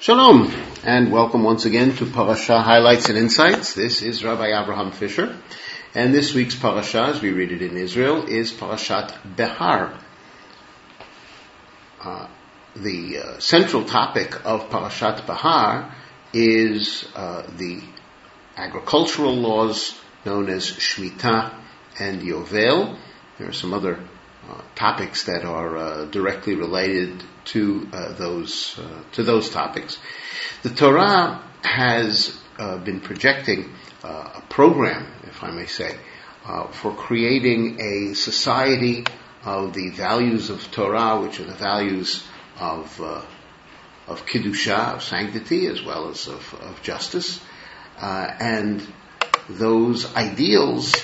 Shalom, and welcome once again to Parasha Highlights and Insights. This is Rabbi Abraham Fisher, and this week's Parasha, as we read it in Israel, is Parashat Behar. Uh, the uh, central topic of Parashat Behar is uh, the agricultural laws known as Shemitah and Yovel. There are some other topics that are uh, directly related to uh, those to those topics. The Torah has been projecting a program, if I may say, for creating a society of the values of Torah, which are the values of of kedusha, of sanctity, as well as of, of justice, uh, and those ideals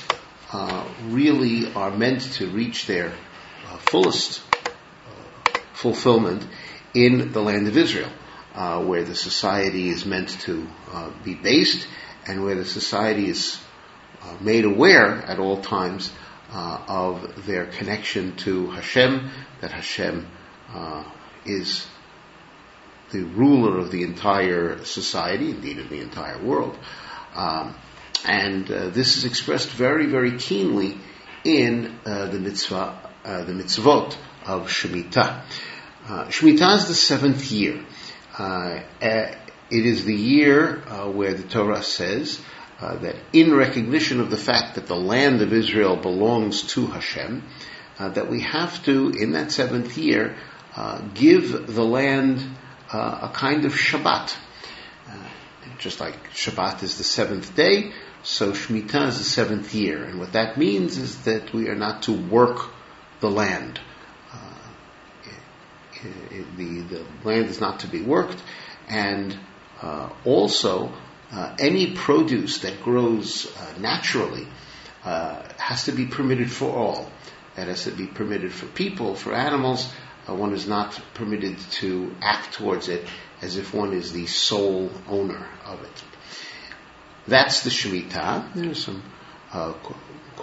uh, really are meant to reach their uh, fullest uh, fulfillment in the land of Israel, uh, where the society is meant to be based and where the society is made aware at all times of their connection to Hashem, that Hashem is the ruler of the entire society, indeed of the entire world. Um, and uh, this is expressed very, very keenly in uh, the mitzvah uh, the mitzvot of Shemitah. Uh, Shemitah is the seventh year. Uh, it is the year uh, where the Torah says uh, that in recognition of the fact that the land of Israel belongs to Hashem, that we have to, in that seventh year, give the land a kind of Shabbat. just like Shabbat is the seventh day, so Shemitah is the seventh year. And what that means is that we are not to work the land. Uh, the, the land is not to be worked, and uh, also uh, any produce that grows uh, naturally uh, has to be permitted for all. That has to be permitted for people, for animals. Uh, one is not permitted to act towards it as if one is the sole owner of it. That's the Shemitah. There's some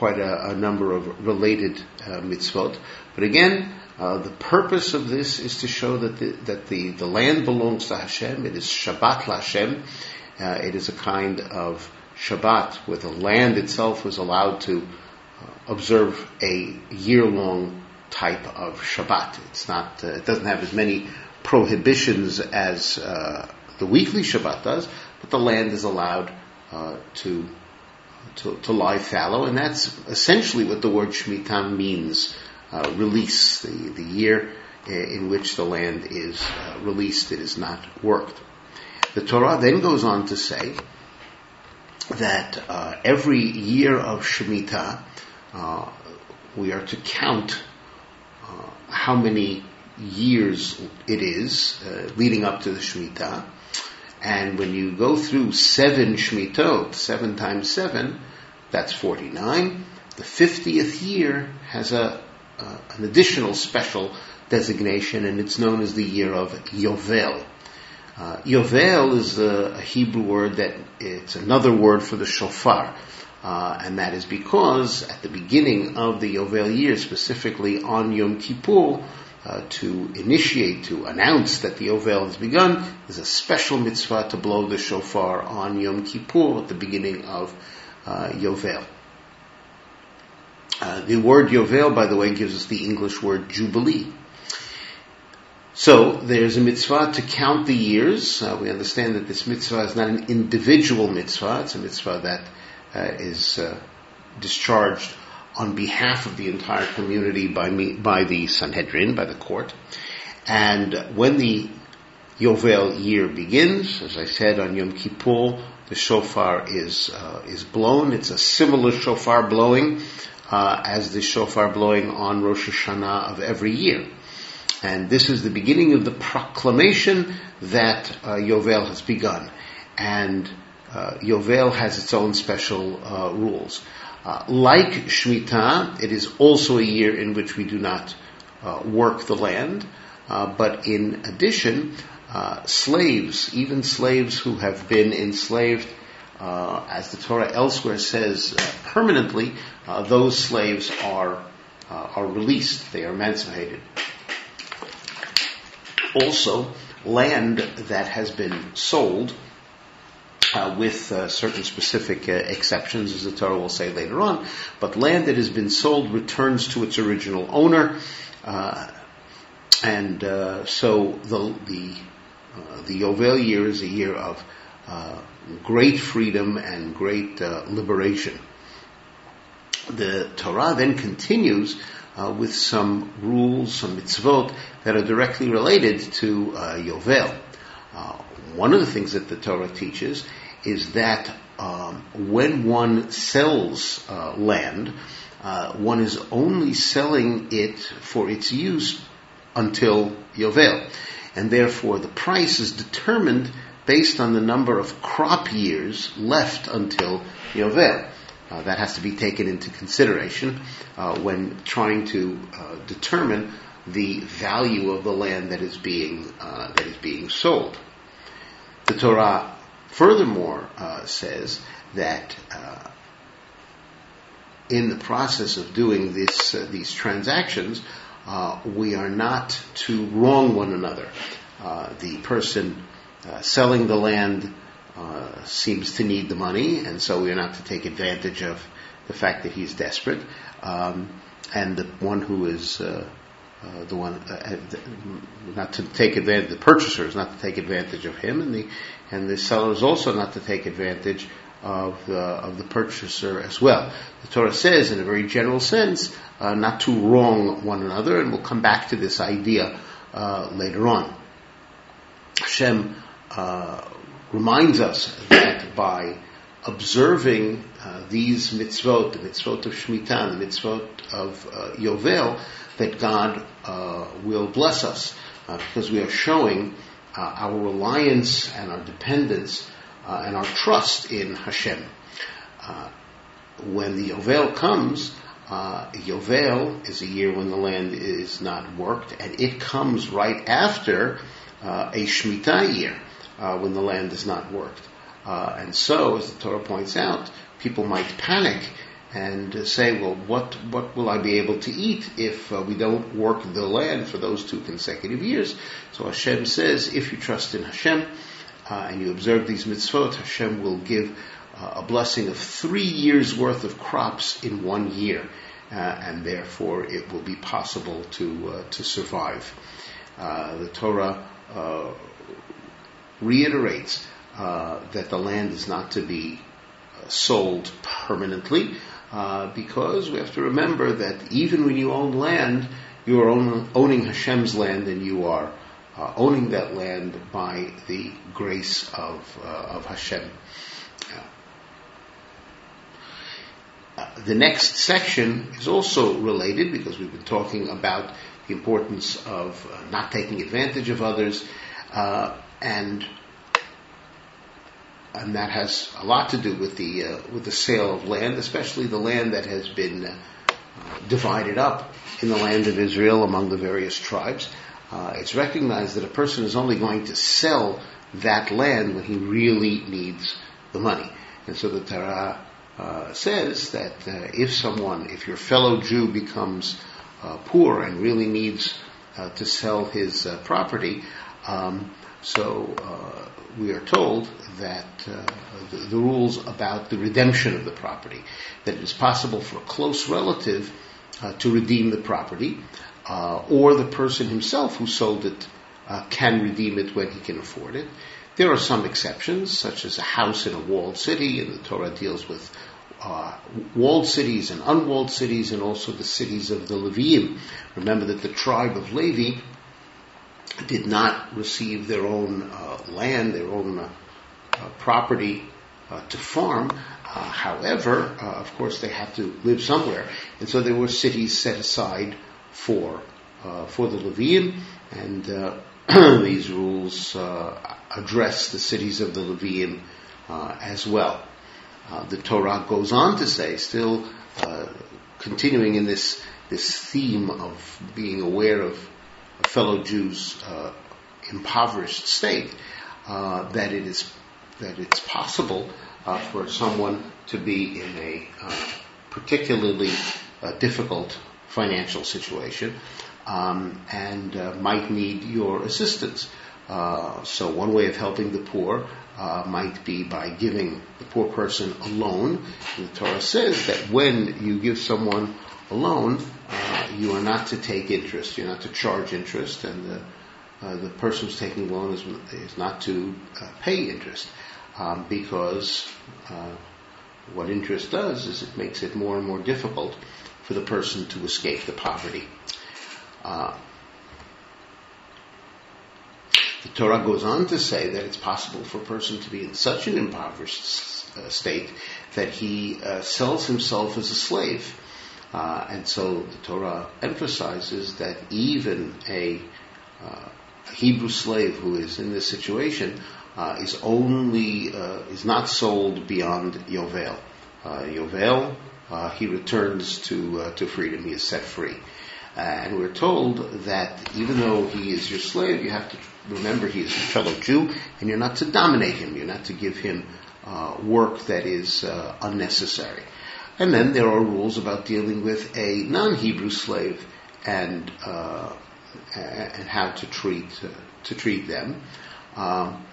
quite a, a, number of related uh, mitzvot. But again, uh, the purpose of this is to show that the, that the, the land belongs to Hashem. It is Shabbat Hashem. Uh, it is a kind of Shabbat where the land itself was allowed to uh, observe a year-long type of Shabbat. It's not. Uh, it doesn't have as many prohibitions as the weekly Shabbat does, but the land is allowed to to, to lie fallow, and that's essentially what the word Shemitah means, uh, release, the, the year uh, in which the land is uh, released, it is not worked. The Torah then goes on to say that uh, every year of Shemitah, uh, we are to count uh, how many years it is leading up to the Shemitah, and when you go through seven Shmitot, seven times seven, that's 49. The 50th year has a, uh, an additional special designation, and it's known as the year of Yovel. Uh, Yovel is a, a, Hebrew word that it's another word for the shofar. Uh, and that is because at the beginning of the Yovel year, specifically on Yom Kippur, uh, to initiate, to announce that the Yovel has begun. There's a special mitzvah to blow the shofar on Yom Kippur at the beginning of uh, Yovel. Uh, the word Yovel, by the way, gives us the English word Jubilee. So there's a mitzvah to count the years. Uh, we understand that this mitzvah is not an individual mitzvah; it's a mitzvah that uh, is uh, discharged on behalf of the entire community by me, by the Sanhedrin, by the court. And when the Yovel year begins, as I said on Yom Kippur, the shofar is uh, is blown. It's a similar shofar blowing uh, as the shofar blowing on Rosh Hashanah of every year. And this is the beginning of the proclamation that uh, Yovel has begun. And uh, Yovel has its own special uh, rules. Uh, like Shemitah, it is also a year in which we do not uh, work the land, uh, but in addition, uh, slaves, even slaves who have been enslaved, uh, as the Torah elsewhere says, permanently, those slaves are are released; they are emancipated. Also, land that has been sold uh, with uh, certain specific uh, exceptions, as the Torah will say later on. But land that has been sold returns to its original owner, uh, and uh, so the the uh, the Yovel year is a year of great freedom and great liberation. The Torah then continues with some rules, some mitzvot that are directly related to Yovel. one of the things that the Torah teaches is that um, when one sells uh, land, uh, one is only selling it for its use until Yovel. And therefore the price is determined based on the number of crop years left until Yovel. Uh, that has to be taken into consideration uh, when trying to uh, determine the value of the land that is being uh, that is being sold. The Torah furthermore uh, says that uh, in the process of doing this, uh, these transactions, uh, we are not to wrong one another. Uh, the person uh, selling the land seems to need the money, and so we are not to take advantage of the fact that he's desperate. Um, and the one who is uh, the one uh, not to take advantage. The purchaser is not to take advantage of him, and the and the seller is also not to take advantage of the of the purchaser as well. The Torah says, in a very general sense, uh, not to wrong one another, and we'll come back to this idea uh, later on. Hashem uh, reminds us that by observing uh, these mitzvot, the mitzvot of Shemitah, the mitzvot of uh, Yovel, that God uh, will bless us uh, because we are showing uh, our reliance and our dependence uh, and our trust in Hashem. when the Yovel comes, Yovel is a year when the land is not worked, and it comes right after a Shemitah year when the land is not worked. Uh, and so, as the Torah points out, people might panic and say, well, what, what will I be able to eat if uh, we don't work the land for those two consecutive years? So Hashem says, if you trust in Hashem uh, and you observe these mitzvot, Hashem will give uh, a blessing of three years worth of crops in one year. Uh, and therefore it will be possible to, uh, to survive. Uh, the Torah reiterates that the land is not to be sold permanently, uh, because we have to remember that even when you own land, you are own, owning Hashem's land and you are uh, owning that land by the grace of, uh, of Hashem. Uh, the next section is also related because we've been talking about the importance of uh, not taking advantage of others and and that has a lot to do with the uh, with the sale of land, especially the land that has been uh, divided up in the land of Israel among the various tribes. Uh, it's recognized that a person is only going to sell that land when he really needs the money, and so the Torah uh, says that uh, if someone, if your fellow Jew becomes uh, poor and really needs to sell his property, um, so we are told that uh, the, the, rules about the redemption of the property, that it is possible for a close relative uh, to redeem the property, uh, or the person himself who sold it uh, can redeem it when he can afford it. There are some exceptions, such as a house in a walled city, and the Torah deals with uh, walled cities and unwalled cities, and also the cities of the Levim. Remember that the tribe of Levi did not receive their own uh, land, their own uh, uh property uh, to farm. Uh, however, of course, they had to live somewhere, and so there were cities set aside for for the Levium, and these rules address the cities of the Levium as well. the Torah goes on to say, still continuing in this this theme of being aware of fellow Jews' uh, impoverished state, uh, that it is that it's possible uh, for someone to be in a uh, particularly uh, difficult financial situation um, and might need your assistance. So one way of helping the poor uh, might be by giving the poor person a loan. And the Torah says that when you give someone a loan, uh, you are not to take interest, you're not to charge interest, and the, uh, the person who's taking loan is, is not to uh, pay interest, um, because uh, what interest does is it makes it more and more difficult for the person to escape the poverty. Uh, the Torah goes on to say that it's possible for a person to be in such an impoverished uh, state that he uh, sells himself as a slave. Uh, and so the Torah emphasizes that even a uh, Hebrew slave who is in this situation uh, is only uh, is not sold beyond Yovel. Yovel, he returns to to freedom. He is set free. and we're told that even though he is your slave, you have to remember he is a fellow Jew, and you're not to dominate him. You're not to give him uh, work that is uh, unnecessary. And then there are rules about dealing with a non-Hebrew slave and uh, and how to treat uh, to treat them. Um,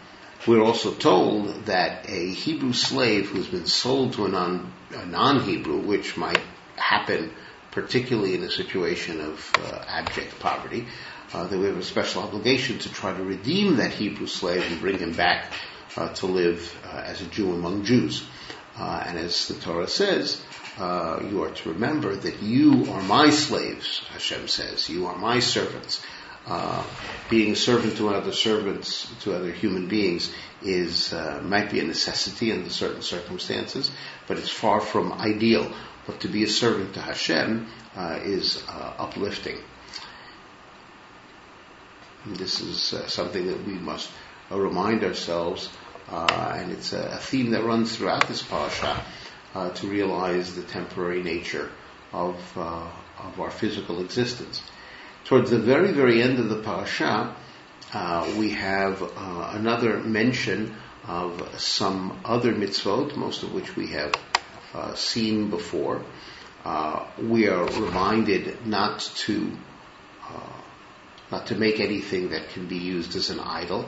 we're also told that a Hebrew slave who's been sold to a, non, a non-Hebrew, which might happen particularly in a situation of uh, abject poverty, uh, that we have a special obligation to try to redeem that Hebrew slave and bring him back uh, to live uh, as a Jew among Jews. And as the Torah says, uh, you are to remember that you are my slaves, Hashem says. You are my servants. Uh, being a servant to other servants, to other human beings, is might be a necessity under certain circumstances, but it's far from ideal. But to be a servant to Hashem is uplifting. This is uh, something that we must uh, remind ourselves, uh, and it's a, a, theme that runs throughout this parasha uh, to realize the temporary nature of uh, of our physical existence. Towards the very very end of the parasha, uh, we have another mention of some other mitzvot, most of which we have seen before. we are reminded not to not to make anything that can be used as an idol,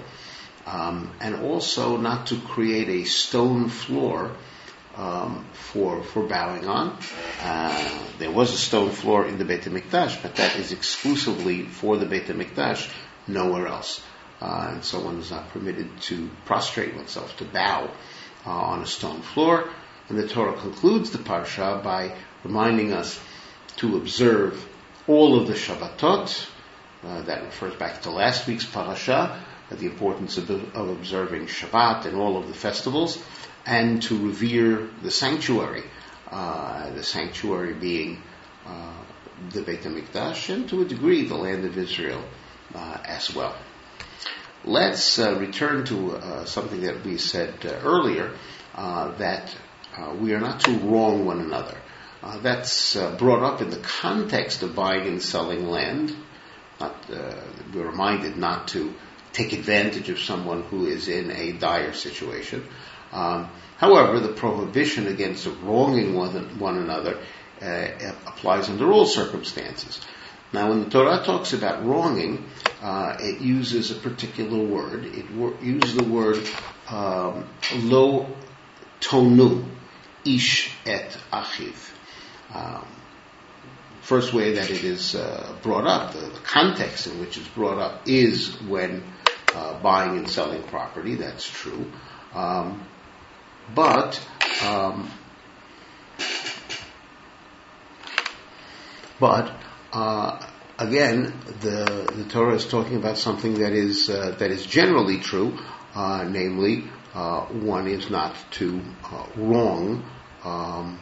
um, and also not to create a stone floor um, for for bowing on. Uh, there was a stone floor in the Beit Hamikdash, but that is exclusively for the Beit Hamikdash, nowhere else. Uh, and so one is not permitted to prostrate oneself, to bow uh, on a stone floor. And the Torah concludes the parsha by reminding us to observe all of the Shabbatot, uh, that refers back to last week's parasha, the importance of, of, observing Shabbat and all of the festivals, and to revere the sanctuary, uh, the sanctuary being uh, the Beit HaMikdash, and to a degree the land of Israel uh, as well. Let's return to something that we said earlier, that we are not to wrong one another. Uh, that's uh, brought up in the context of buying and selling land not, uh, we're reminded not to take advantage of someone who is in a dire situation. Um, however, the prohibition against wronging one, one another uh, applies under all circumstances. Now, when the Torah talks about wronging, uh, it uses a particular word. It wor- uses the word um, lo tonu, ish et achiv. Um, first way that it is uh, brought up, the, the, context in which it's brought up is when uh, buying and selling property. That's true, um, but um, but uh, again, the the Torah is talking about something that is uh, that is generally true, uh, namely, uh, one is not to wrong. Um,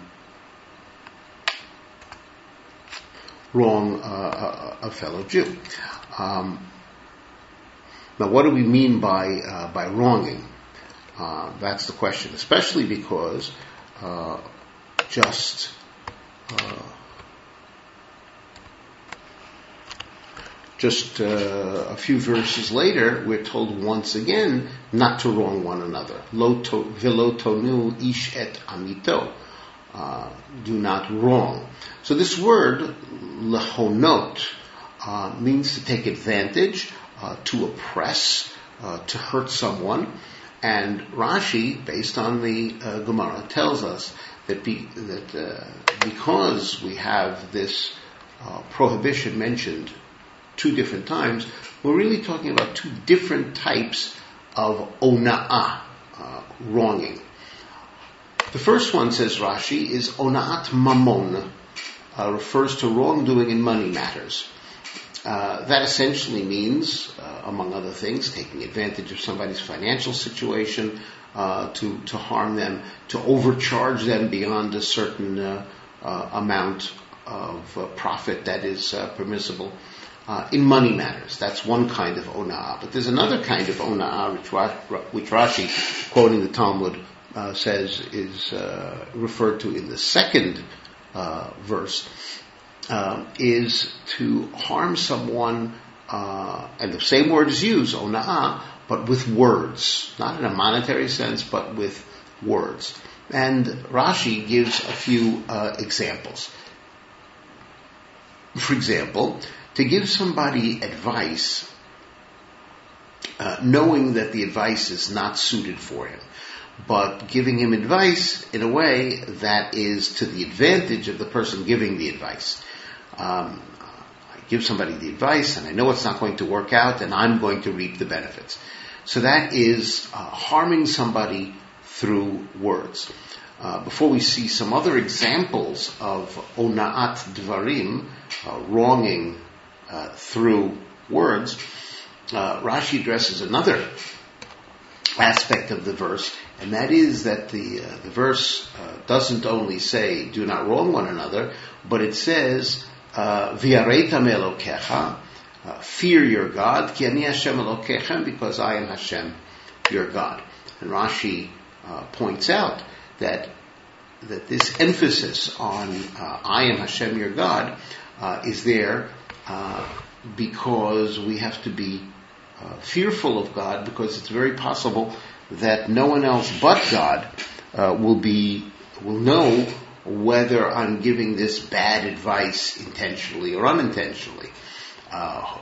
wrong uh, a, a, fellow Jew. Um, now, what do we mean by uh, by wronging? Uh, that's the question, especially because uh, just uh, just uh, a few verses later, we're told once again not to wrong one another. Ish et amito. Uh, do not wrong. So this word, lehonot, means to take advantage, uh, to oppress, uh, to hurt someone. And Rashi, based on the uh, Gemara, tells us that, be, that uh, because we have this uh, prohibition mentioned two different times, we're really talking about two different types of ona'ah, uh, wronging. The first one, says Rashi, is ona'at mamon, refers to wrongdoing in money matters. Uh, that essentially means, uh, among other things, taking advantage of somebody's financial situation uh, to to harm them, to overcharge them beyond a certain uh, uh, amount of profit that is permissible. in money matters, that's one kind of ona'ah. But there's another kind of ona'ah, which, which Rashi, quoting the Talmud, says is referred to in the second verse, uh, is to harm someone, uh, and the same word is used, ona'ah, but with words, not in a monetary sense, but with words. And Rashi gives a few uh, examples. For example, to give somebody advice, uh, knowing that the advice is not suited for him, but giving him advice in a way that is to the advantage of the person giving the advice um, I give somebody the advice and I know it's not going to work out and I'm going to reap the benefits. So that is uh, harming somebody through words. Uh, before we see some other examples of ona'at dvarim, uh, wronging uh, through words, uh, Rashi addresses another aspect of the verse, and that is that the uh, the verse doesn't only say "do not wrong one another," but it says uh, melokecha, uh, fear your God, ki ani Hashem elokechem, because I am Hashem, your God. And Rashi uh, points out that that this emphasis on uh, I am Hashem, your God, uh, is there uh, because we have to be fearful of God, because it's very possible that no one else but God will be will know whether I'm giving this bad advice intentionally or unintentionally. Uh,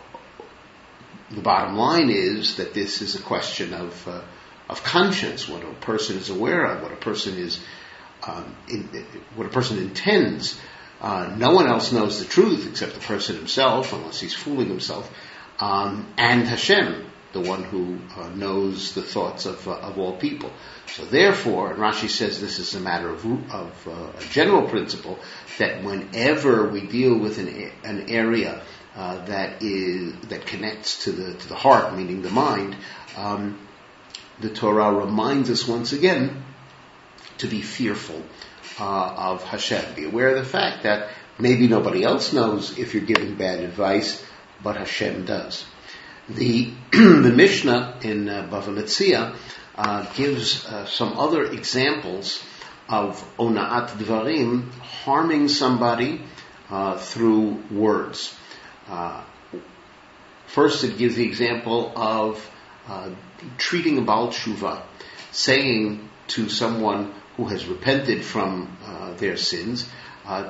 the bottom line is that this is a question of uh, of conscience, what a person is aware of, what a person is, um, in, what a person intends. Uh, no one else knows the truth except the person himself, unless he's fooling himself, um, and Hashem the one who uh, knows the thoughts of, uh, of all people. So therefore, and Rashi says this is a matter of, of uh, a general principle, that whenever we deal with an, an area uh, that is that connects to the to the heart, meaning the mind, um, the Torah reminds us once again to be fearful uh, of Hashem. Be aware of the fact that maybe nobody else knows if you're giving bad advice, but Hashem does. The, the Mishnah in uh, Bava Metzia uh, gives uh, some other examples of ona'at dvarim, harming somebody uh, through words. Uh, first, it gives the example of uh, treating a Baal Tshuva, saying to someone who has repented from uh, their sins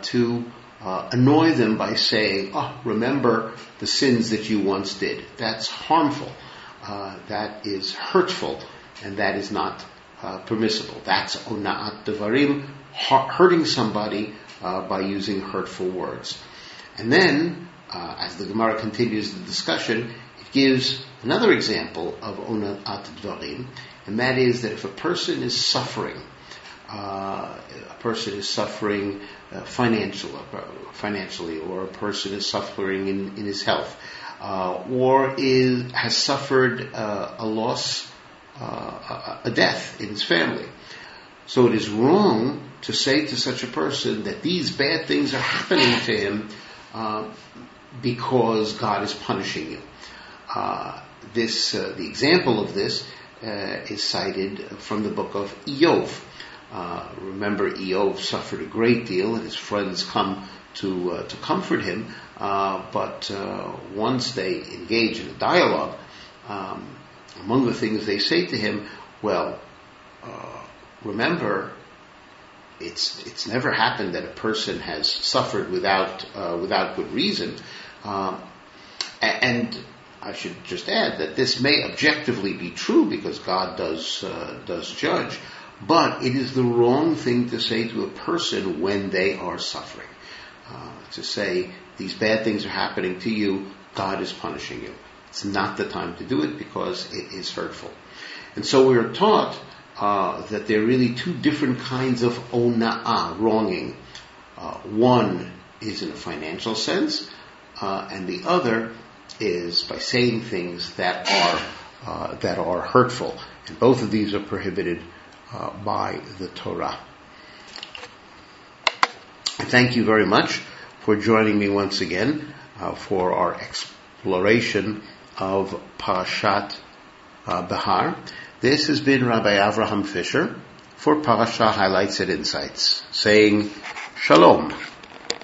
to uh, annoy them by saying, oh, remember the sins that you once did. That's harmful. Uh, that is hurtful, and that is not uh, permissible. That's ona'at devarim, hurting somebody uh, by using hurtful words. And then, uh, as the Gemara continues the discussion, it gives another example of ona'at devarim, and that is that if a person is suffering, uh, a person is suffering uh, financial, uh, financially, or a person is suffering in, in his health, uh, or is, has suffered uh, a loss, uh, a death in his family. So it is wrong to say to such a person that these bad things are happening to him because God is punishing you. this, the example of this is cited from the book of Iyov. Uh, remember, Iyov suffered a great deal, and his friends come to uh, to comfort him. Uh, but uh, once they engage in a dialogue, um, among the things they say to him, well, uh, remember, it's it's never happened that a person has suffered without without good reason, and I should just add that this may objectively be true because God does uh, does judge, but it is the wrong thing to say to a person when they are suffering. Uh, to say these bad things are happening to you, God is punishing you. It's not the time to do it because it is hurtful. And so we are taught uh, that there are really two different kinds of ona'ah, wronging. Uh, one is in a financial sense, uh, and the other is by saying things that are uh, that are hurtful, and both of these are prohibited uh, by the Torah. Thank you very much for joining me once again uh, for our exploration of Parashat uh, Behar. This has been Rabbi Avraham Fisher for Parasha Highlights and Insights, saying Shalom.